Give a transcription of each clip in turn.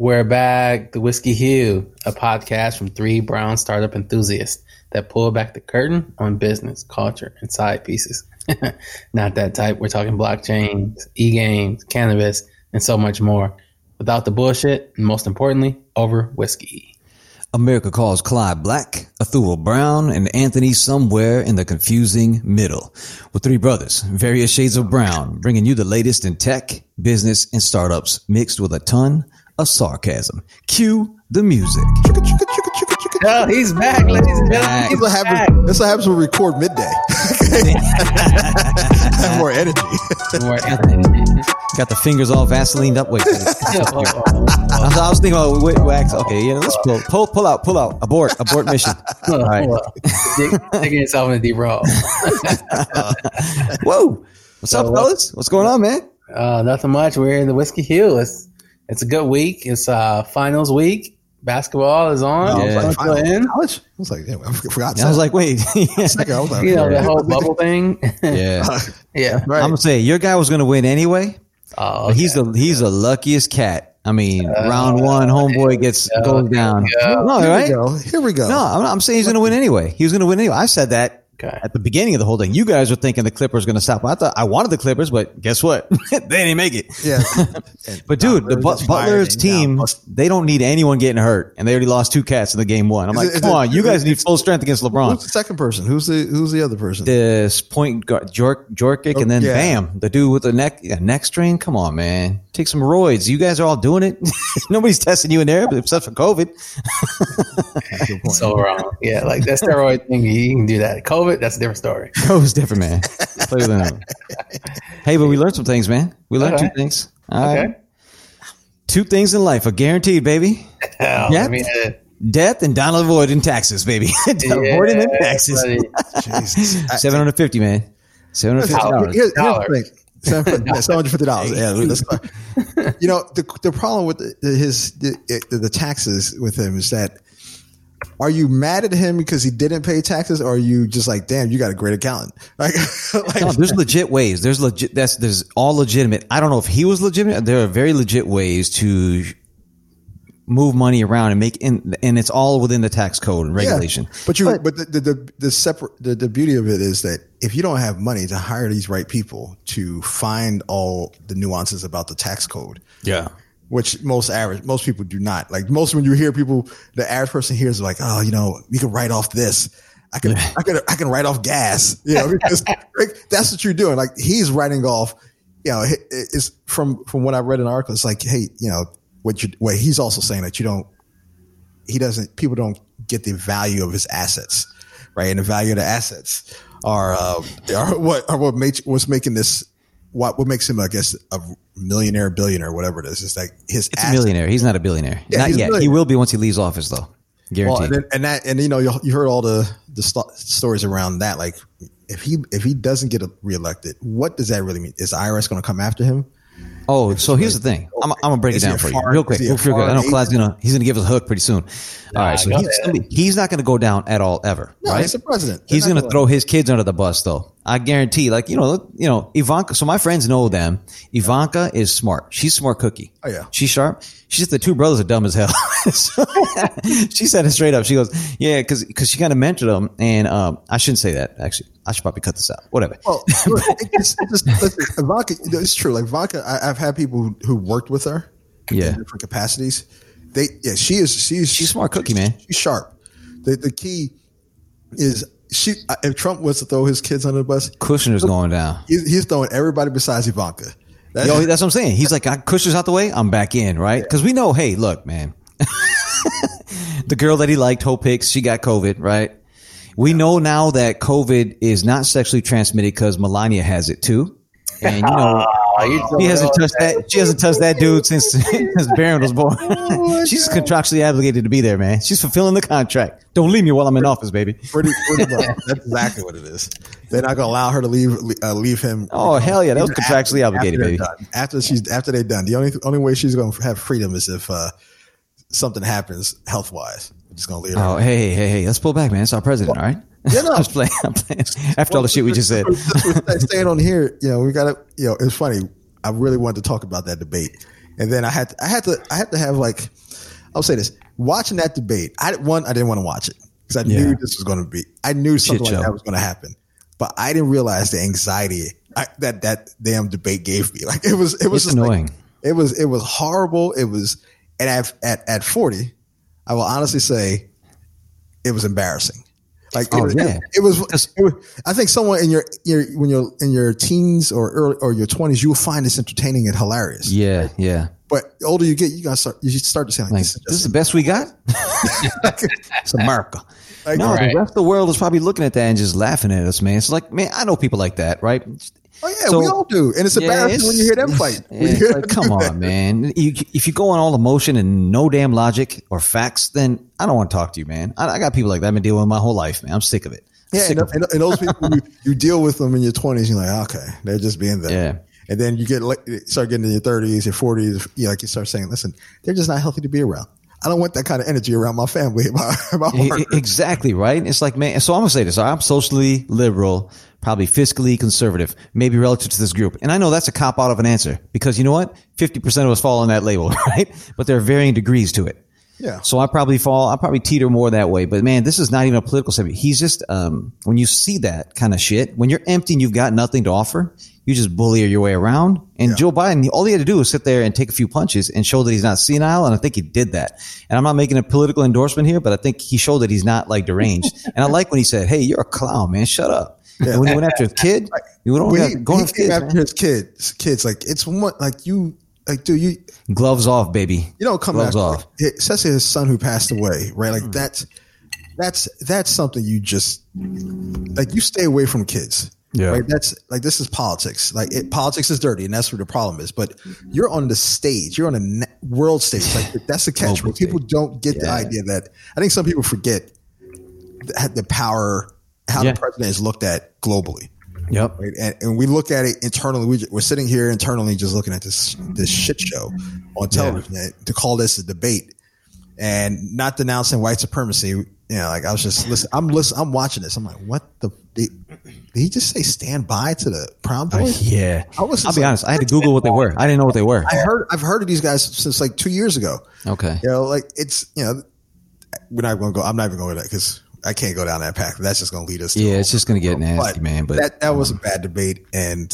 We're back. The Whiskey Hue, a podcast from three brown startup enthusiasts that pull back the curtain on business, culture, and side pieces. Not that type. We're talking blockchains, e games, cannabis, and so much more. Without the bullshit, and most importantly, over whiskey. America calls Clyde Black, Athul Brown, and Anthony somewhere in the confusing middle. With three brothers, various shades of brown, bringing you the latest in tech, business, and startups mixed with a ton of sarcasm. Cue the music. Oh, he's back, ladies and gentlemen. That's what happens. That's what happens when we record midday. Have more energy. Got the fingers all Vaseline up. Wait, wait. Oh, oh, oh. I was, I was thinking, oh, wait, wax. Okay, yeah, let's pull, pull, pull out, pull out, abort, abort mission. Hold All on, right. hold. Dig- Digging yourself in a deep row. Whoa, what's up, So, fellas? What's going on, man? Uh, nothing much. We're in the Whiskey Hue. It's it's a good week. It's uh finals week. Basketball is on. I was like, Until final- end. college? I was like, damn, I forgot. I was like, wait, yeah. Second, I was like, you know, the whole bubble thing. yeah. yeah. Right. I'm gonna say your guy was gonna win anyway. Oh, But he's the he's the luckiest cat. I mean, round one, homeboy gets yeah, goes down. yeah. No, Here right? we go. Here we go. No, I'm, I'm saying he's gonna win anyway. He was gonna win anyway. I said that okay. at the beginning of the whole thing. You guys were thinking the Clippers were gonna stop. I thought I wanted the Clippers, but guess what? they didn't make it. Yeah. But dude, the Butler's but- Butler's team, they don't need anyone getting hurt, and they already lost two cats in the game one. I'm Is like, it- come it- on, you guys it- need full strength against LeBron. Who's the second person? Who's the Who's the other person? This point guard, Jork, Jorkic, and then oh, yeah. bam, the dude with the neck yeah, neck strain. Come on, man, take some roids. You guys are all doing it. Nobody's testing you in there, except for COVID. So wrong. Yeah, like that steroid thing. You can do that. COVID. That's a different story. COVID's different, man. Play with them. Hey, but we learned some things, man. We learned Okay. two things. All right. Okay. Two things in life are guaranteed, baby. Hell, Yeah. I mean, uh, Death and Donald avoiding taxes, baby. avoiding them taxes. buddy. Jesus. Seven hundred fifty, man. Seven hundred fifty Here- dollars. Here's, here's Dollar. the thing. Seven hundred fifty dollars. Yeah. You know the the problem with the, his the, the, the taxes with him is that are you mad at him because he didn't pay taxes, or are you just like, damn, you got a great accountant? Like, like No, there's legit ways. There's legit. That's there's all legitimate. I don't know if he was legitimate. There are very legit ways to move money around and make and and it's all within the tax code and regulation. Yeah. But you, but, the, the, the, the separate, the, the beauty of it is that if you don't have money to hire these right people to find all the nuances about the tax code, Yeah. which most average, most people do not. Like most when you hear people, the average person hears like, oh, you know, we can write off this. I can, I can, I can write off gas. You know, because like, that's what you're doing. Like he's writing off. You know, it- it's from from what I read in the article. It's like, hey, you know, what you, what he's also saying that you don't he doesn't people don't get the value of his assets right and the value of the assets are uh, are what are what makes what's making this what what makes him i guess a millionaire billionaire whatever it is is like his It's a millionaire. He's not a billionaire. Yeah, not yet. He will be once he leaves office, though. well, Guaranteed. and, then, and that and you know you, you heard all the the sto- stories around that like if he if he doesn't get reelected what does that really mean is the irs going to come after him Oh, so here's the thing. I'm, I'm gonna break it down for you real quick. is he a Real quick. I know Clyde's gonna he's gonna give us a hook pretty soon. All right, so he's, he's not gonna go down at all ever. no right? he's the president He's They're going not to throw his kids under the bus, though. I guarantee. Like you know, you know, Ivanka. So my friends know them. Ivanka is smart. She's smart cookie. Oh, yeah. she's sharp. She just the two brothers are dumb as hell. So, she said it straight up. She goes, "Yeah, because because she kind of mentored them." And um, I shouldn't say that. Actually, I should probably cut this out. Whatever. Well, it- it's, it's listen, Ivanka, it's true. Like Ivanka, I, I've had people who, who worked with her Yeah. in different capacities. They, yeah, she is, she's, She's smart cookie, man. She's sharp. The, the key is she, if Trump was to throw his kids under the bus, Kushner's going down. he's, he's throwing everybody besides Ivanka. That- Yo, that's what I'm saying. He's like, I Kushner's out the way. I'm back in, right? Because we know, hey, look, man, the girl that he liked, Hope Hicks, she got COVID, right? We know now that COVID is not sexually transmitted because Melania has it too. And you know, Oh, you she hasn't touched that. She hasn't touched that dude since since Barron was born. She's contractually obligated to be there, man. She's fulfilling the contract. Don't leave me while I'm in office, baby. pretty, pretty much. That's exactly what it is. They're not going to allow her to leave, uh, leave him. Oh hell yeah, that was Even contractually obligated, they're baby. done. After she's after they're done, the only only way she's going to have freedom is if uh, something happens health wise. Just going to leave her. Oh hey hey hey, let's pull back, man. It's our president, all right? Yeah, no. I'm just playing. I'm playing. After all the shit we just said. Staying on here, you know, we got to, you know, it's funny. I really wanted to talk about that debate. and then I had to, I had to I had to have like I'll say this watching that debate. I one I didn't want to watch it because I Yeah. knew this was going to be I knew something Shit like show. that was going to happen, but I didn't realize the anxiety I, that that damn debate gave me. Like it was it was just like- annoying. it was it was horrible. It was and at at at forty, I will honestly say it was embarrassing. Like oh, it, Oh, was, yeah. it, was, it was. I think someone in your your when you're in your teens or early or your twenties, you will find this entertaining and hilarious. Yeah, yeah. But the older you get, you gotta start. You start to say like, Like this, this is is the best we got. it's America. Like, no, Right. the rest of the world is probably looking at that and just laughing at us, man. It's like, man, I know people like that, right? Oh yeah, So- we all do, and it's Yeah, embarrassing when you hear them fight. It's hear like, them come that. on, man. You, if you go on all emotion and no damn logic or facts, then I don't want to talk to you, man. I, I got people like that I've been dealing with my whole life, man. I'm sick of it. Yeah, and, of it. and, and those people you, you deal with them in your twenties, you're like, okay, they're just being there. Yeah. And then you get like, start getting in your thirties, your forties, you like you start saying, listen, they're just not healthy to be around. I don't want that kind of energy around my family, my, my Exactly right. It's like man. So I'm gonna say this. I'm socially liberal, probably fiscally conservative, maybe relative to this group. And I know that's a cop out of an answer because you know what? Fifty percent of us fall on that label, right? But there are varying degrees to it. Yeah. So I probably fall. I probably teeter more that way. But man, this is not even a political statement. He's just um, when you see that kind of shit, when you're empty and you've got nothing to offer, you just bully your way around. And Joe Biden, all he had to do was sit there and take a few punches and show that he's not senile. And I think he did that. And I'm not making a political endorsement here, but I think he showed that he's not like deranged. and I like when he said, "Hey, you're a clown, man. Shut up." And when he went after his kid, you When he, go he after kids, after man. his kids, kids, like it's one like you, like, dude, you, gloves off, baby. you don't come gloves after, off. Hmm. especially his son who passed away, right? Like that's, that's, that's something you just, like you stay away from kids. Yeah. Right. That's like, this is politics. Like it, politics is dirty and that's where the problem is, but you're on the stage, you're on a na- world stage. Like that's the catch where people don't get the idea that I think some people forget the, the power, how Yeah. the president is looked at globally Yep. right? And, and we look at it internally. We, we're sitting here internally, just looking at this this shit show on television. And To call this a debate and not denouncing white supremacy, you know, like I was just listen. I'm listen. I'm watching this. I'm like, what the? Did, did he just say stand by to the Proud uh, Boys? Yeah. I was I'll be like, honest. I had to Google what they were. I didn't know what they were. I heard I've heard of these guys since like two years ago. Okay. You know, like it's you know, we're not going to go. I'm not even going to that because I can't go down that path. That's just going to lead us. to Yeah, it's just gonna get nasty, But man. But that that was a um, bad debate, and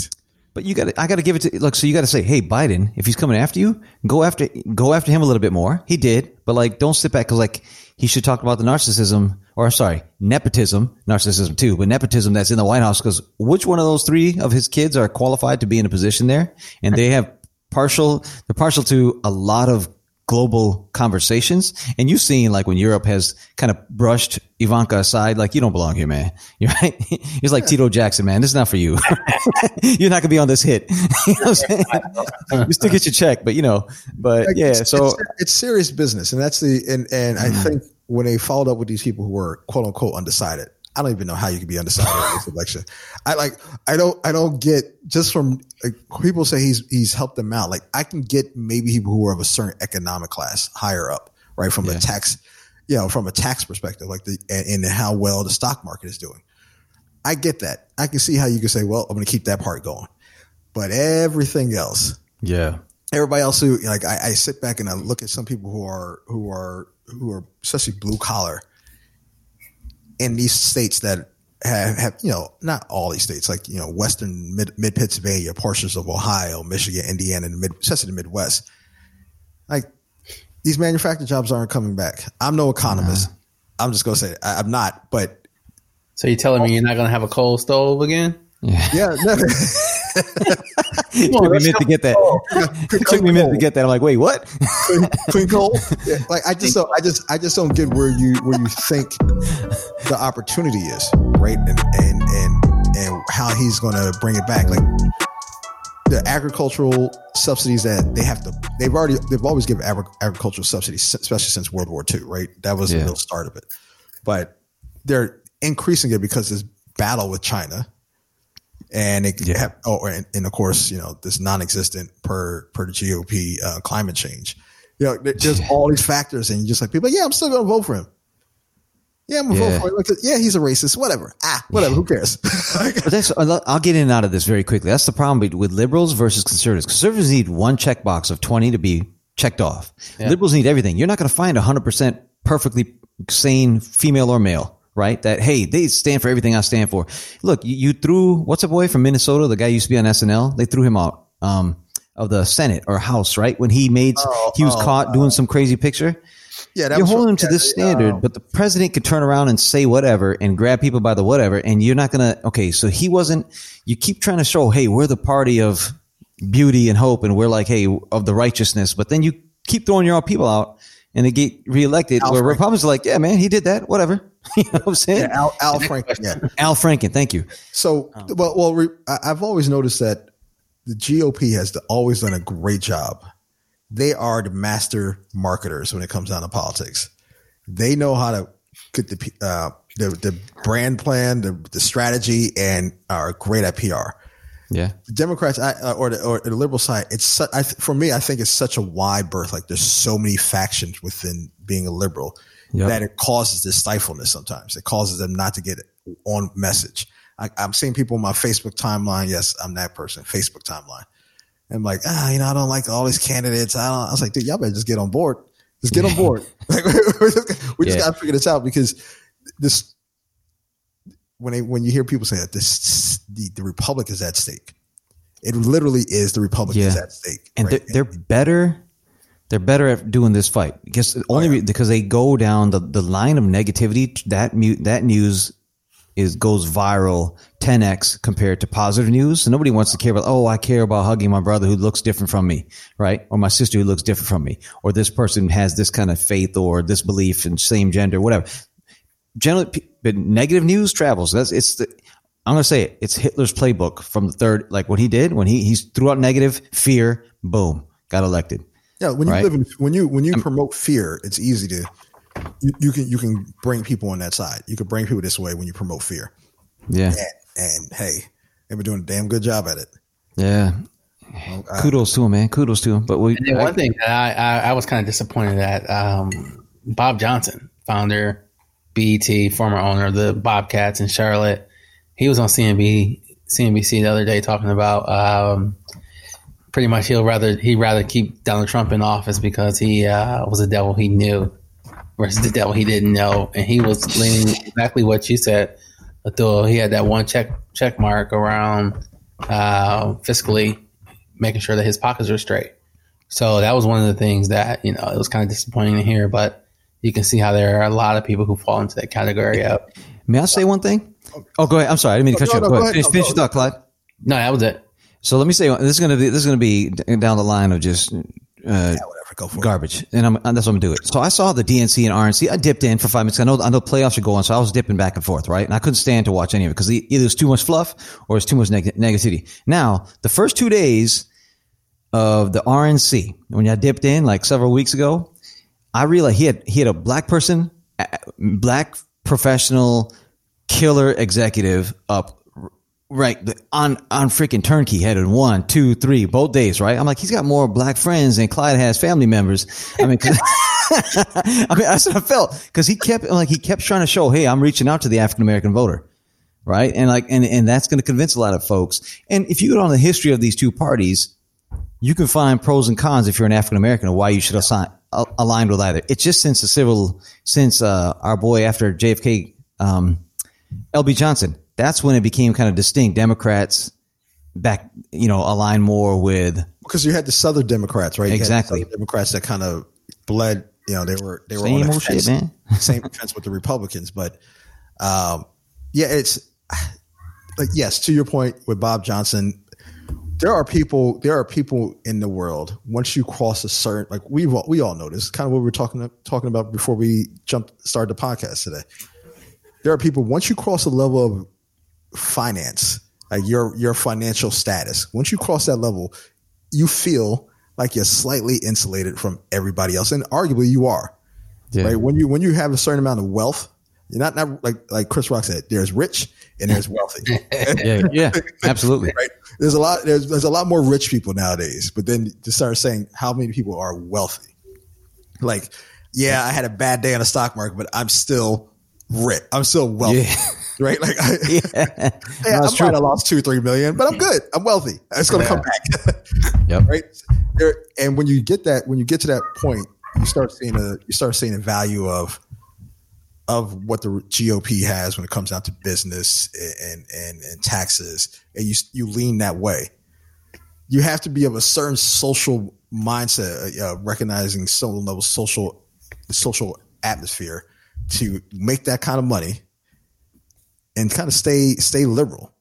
but you got to I got to give it to look. So you got to say, hey, Biden, if he's coming after you, go after go after him a little bit more. He did, but like, don't sit back because like he should talk about the narcissism or sorry, nepotism, narcissism too, but nepotism that's in the White House. Because which one of those three of his kids are qualified to be in a position there, and they have partial they're partial to a lot of global conversations. And you've seen like when Europe has kind of brushed Ivanka aside, like you don't belong here, man. You're right. It's like Tito Jackson, man. This is not for you. You're not gonna be on this hit. you know what I'm saying? you still get your check, but you know, but Like, yeah. it's, So it's, it's serious business, and that's the and and I Mm-hmm. think when they followed up with these people who were quote unquote undecided, I don't even know how you could be undecided in this election. I like I don't I don't get just from like people say he's he's helped them out. Like I can get maybe people who are of a certain economic class higher up, right from a tax, you know, from a tax perspective, like the and, and how well the stock market is doing. I get that. I can see how you can say, well, I'm going to keep that part going, but everything else yeah, everybody else who like I, I sit back and I look at some people who are who are who are especially blue collar in these states that have, have you know not all these states like you know western mid, mid Pennsylvania portions of Ohio Michigan Indiana and the mid especially the Midwest like these manufacturing jobs aren't coming back I'm no economist I'm just gonna say it. I, I'm not but So you're telling me you're not gonna have a coal stove again? yeah. yeah no, it took me a minute to get that. It took me a minute to get that. I'm like, wait, what? clean. Yeah, like I just don't, I just, I just don't get where you where you think the opportunity is, right? And and and and how he's going to bring it back, like the agricultural subsidies that they have to. They've already, they've always given agri- agricultural subsidies, especially since World War II, right? That was Yeah. the real start of it, but they're increasing it because this battle with China. And it Yeah. have, oh, and, and of course, you know, this non-existent per per the GOP uh, climate change. You know, there- there's all these factors, and you just like people, like, yeah, I'm still going to vote for him. Yeah, I'm gonna Yeah. vote for him. Yeah, he's a racist. Whatever. Ah, whatever. Who cares? But that's, I'll get in and out of this very quickly. That's the problem with liberals versus conservatives. Conservatives need one checkbox of 20 to be checked off. Liberals need everything. You're not going to find a 100% perfectly sane female or male, right? That, hey, they stand for everything I stand for. Look, you, you threw, what's a boy from Minnesota? The guy used to be on SNL. They threw him out, um, of the Senate or House, right? When he made, he was oh, caught doing some crazy picture. yeah, that You're holding him to this standard, but the president could turn around and say whatever and grab people by the whatever, and you're not gonna. Okay, so he wasn't. You keep trying to show, hey, we're the party of beauty and hope, and we're like, hey, of the righteousness, but then you keep throwing your own people out, and they get reelected. Al where Franken. Republicans are like, yeah, man, he did that, whatever. you know what I'm saying? yeah, Al, Al Franken. Yeah. Al Franken, thank you. So, well, well, re, I- I've always noticed that the GOP has always done a great job. They are the master marketers when it comes down to politics. They know how to get the uh, the, the brand plan, the, the strategy, and are great at PR. Yeah, The Democrats I, uh, or, the, or the liberal side, it's su- I, for me. I think it's such a wide berth. Like there's so many factions within being a liberal Yep. that it causes this stifleness. Sometimes it causes them not to get on message. I, I'm seeing people on my Facebook timeline. Yes, I'm that person. Facebook timeline. I'm like, ah, you know, I don't like all these candidates. I, don't, I was like, dude, y'all better just get on board. Just get on board. Like, we just, we just Yeah. got to figure this out because this when they when you hear people say that this the, the republic is at stake it literally is the republic is at stake and right? they're, they're better. They're better at doing this fight because oh, only re- because they go down the, the line of negativity. That mu- that news is goes viral 10x compared to positive news. So nobody wants to care about. Oh, I care about hugging my brother who looks different from me, right? Or my sister who looks different from me, or this person has this kind of faith or this belief in same gender, whatever. Generally, but negative news travels. That's it's the. I'm gonna say it. It's Hitler's playbook from the third, like what he did when he he threw out negative fear. Boom, got elected. yeah when you right. live in when you when you promote fear it's easy to you, you can you can bring people on that side you can bring people this way when you promote fear Yeah, and, and hey they've been doing a damn good job at it yeah. Kudos to him, man. Kudos to him. But we, And then one thing that I, I, I was kind of disappointed at um, Bob Johnson, founder, BET, former owner of the Bobcats in Charlotte. He was on CNB, CNBC the other day talking about um, pretty much he'll rather he rather keep Donald Trump in office because he uh, was a devil he knew versus the devil he didn't know, and he was leaning exactly what you said. Though he had that one check check mark around uh, fiscally making sure that his pockets are straight. So that was one of the things that, you know, it was kind of disappointing to hear, but you can see how there are a lot of people who fall into that category of, may I say one thing? Oh, go ahead. I'm sorry, I didn't mean to cut No, you off. no, Go go ahead. ahead. Finish, finish your thought, Clyde. no, that was it. So let me say this is gonna be this is gonna be down the line of just uh, yeah whatever go for it garbage, and I'm and that's what I'm gonna do it. So I saw the DNC and RNC. I dipped in for five minutes. I know I know playoffs are going, so I was dipping back and forth, right? And I couldn't stand to watch any of it because either it's too much fluff or it's too much neg- negativity. Now the first two days of the RNC, when I dipped in like several weeks ago, I realized he had he had a black person, black professional, killer executive up right on on freaking turnkey headed one two three both days right? I'm like he's got more black friends than clyde has family members. I mean i mean that's what i felt because he kept like he kept trying to show hey i'm reaching out to the african american voter right? And like and, and that's going to convince a lot of folks. And if you go on the history of these two parties you can find pros and cons if you're an african american of why you should assign aligned with either. It's just since the civil since uh our boy after jfk um LB Johnson. That's when it became kind of distinct. Democrats back, you know, align more with because you had the Southern Democrats, right? You Exactly. Democrats that kind of bled. You know, they were they were Same on the old shit, man. same fence with the Republicans, but um, yeah, it's like yes. To your point with Bob Johnson, there are people. There are people in the world. Once you cross a certain, like we all we all know this. Kind of what we were talking talking about before we jumped started the podcast today. There are people. Once you cross a level of finance, like your your financial status, once you cross that level, you feel like you're slightly insulated from everybody else, and arguably you are. Yeah. Right when you when you have a certain amount of wealth, you're not not like like Chris Rock said. There's rich and there's wealthy. yeah, yeah, absolutely. right? There's a lot. There's there's a lot more rich people nowadays. But then to start saying how many people are wealthy, like, yeah, I had a bad day on the stock market, but I'm still rich. I'm still wealthy. Yeah. Right? Like, I, Yeah. yeah, No, I'm it's true. I lost two, three million, but I'm good. I'm wealthy. It's going to come back. Yep. right? There, and when you get that, when you get to that point, you start seeing a, you start seeing the value of, of what the GOP has when it comes down to business and and, and taxes, and you you lean that way. You have to be of a certain social mindset, uh, recognizing some level social social atmosphere to make that kind of money and kind of stay stay liberal,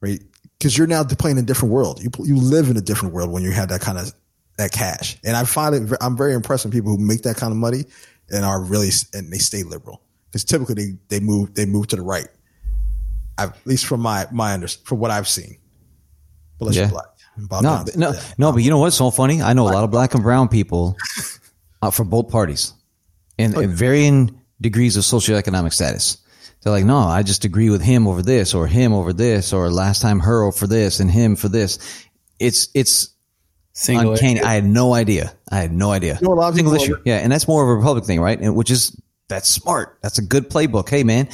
right? Because you're now playing in a different world. You you live in a different world when you have that kind of that cash. And I find it I'm very impressed with people who make that kind of money and are really and they stay liberal because typically they they move they move to the right. I've, at least from my my under from what I've seen. But Yeah. black. Bob No, Johnson, no, yeah. no. But you know what's so funny? I know a lot of black and brown people uh, from both parties, and, and varying degrees of socioeconomic status. They're like, no, I just agree with him over this, or him over this, or last time her for this, and him for this. It's it's Single uncanny. issue. I had no idea. I had no idea. know, a lot of Single issue. are- Yeah, and that's more of a Republic thing, right? And which is that's smart. That's a good playbook. Hey, man,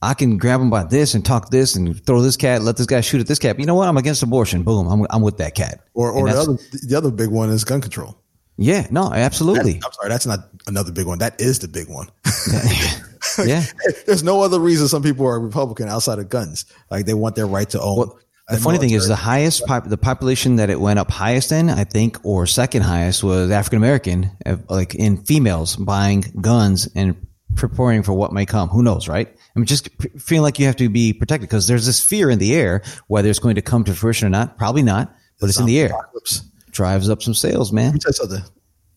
I can grab him by this and talk this and throw this cat, let this guy shoot at this cat. You know what? I'm against abortion. Boom. I'm I'm with that cat. Or or the other the other big one is gun control. Yeah, no, absolutely. I'm sorry, that's not another big one. That is the big one. yeah. There's no other reason some people are Republican outside of guns. Like they want their right to own. Well, the funny thing is, the highest pop, the population that it went up highest in, I think, or second highest was African American, uh, like in females buying guns and preparing for what may come. Who knows, right? I mean, just feeling like you have to be protected because there's this fear in the air, whether it's going to come to fruition or not. Probably not, but it's in the air. Apocalypse. Drives up some sales, man. Let me tell you something.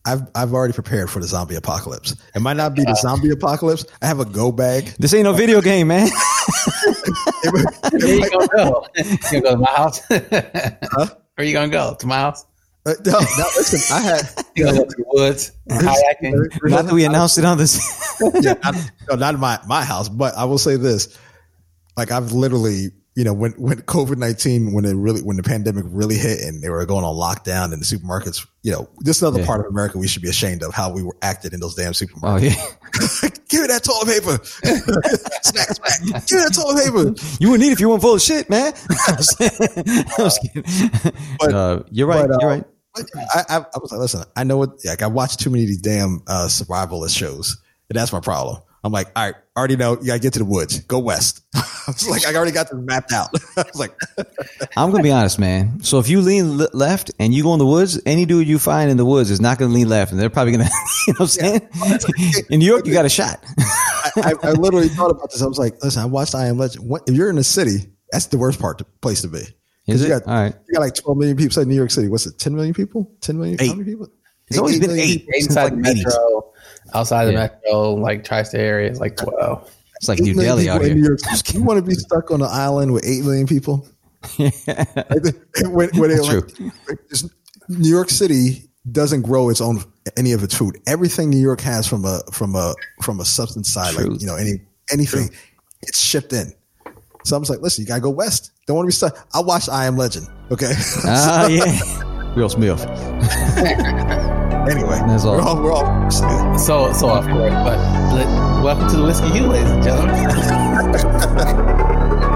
I've I've already prepared for the zombie apocalypse. It might not be the zombie apocalypse. I have a go bag. This ain't no video game, man. It might- Where you gonna go? You gonna go to my house? Huh? Where you gonna go? To my house? uh, no, no, listen, I had You gonna go to the woods? Kayaking? not that we announced it on this. yeah, not, no, not in my, my house, but I will say this. Like I've literally, you know, when, when COVID 19, when it really, when the pandemic really hit and they were going on lockdown and the supermarkets, you know, this is another Yeah. part of America we should be ashamed of how we were acted in those damn oh supermarkets. yeah, Give me that toilet paper. smack, smack. Give me that toilet paper. you wouldn't need it if you weren't full of shit, man. I was kidding. But- uh, you're right. but, uh, you're right. I, I, I was like, listen, I know what, like, I watch too many of these damn uh, survivalist shows, and that's my problem. I'm like, all right, already know you gotta get to the woods, go west. I was like, I already got this mapped out. I was like, I'm gonna be honest, man. So if you lean le- left and you go in the woods, any dude you find in the woods is not gonna lean left, and they're probably gonna, you know, what I'm saying. in New York, you got a shot. I, I, I literally thought about this. I was like, listen, I watched I Am Legend. What, if you're in the city, that's the worst part, to, place to be. Is Because you got All right. you got like 12 million people. Say New York City, what's it? 10 million people? 10 million? Eight. How many people? It's always been eight. Since Inside like 80s. Metro, outside the Yeah. metro, like tri-state area, is like twelve. It's like New Delhi people out here. New You want to be stuck on an island with 8 million people? when, when they, That's like, just- New York City doesn't grow its own any of its food. Everything New York has from a from a from a substance side, True. like you know any anything, it's shipped in. So I was like, listen, you gotta go west. Don't want to be stuck. I watched I Am Legend. Okay. Ah, yeah. Will Smith. Anyway, That's all. we're all we're all. So, so off course, but, but welcome to the Whiskey Hue, ladies and gentlemen.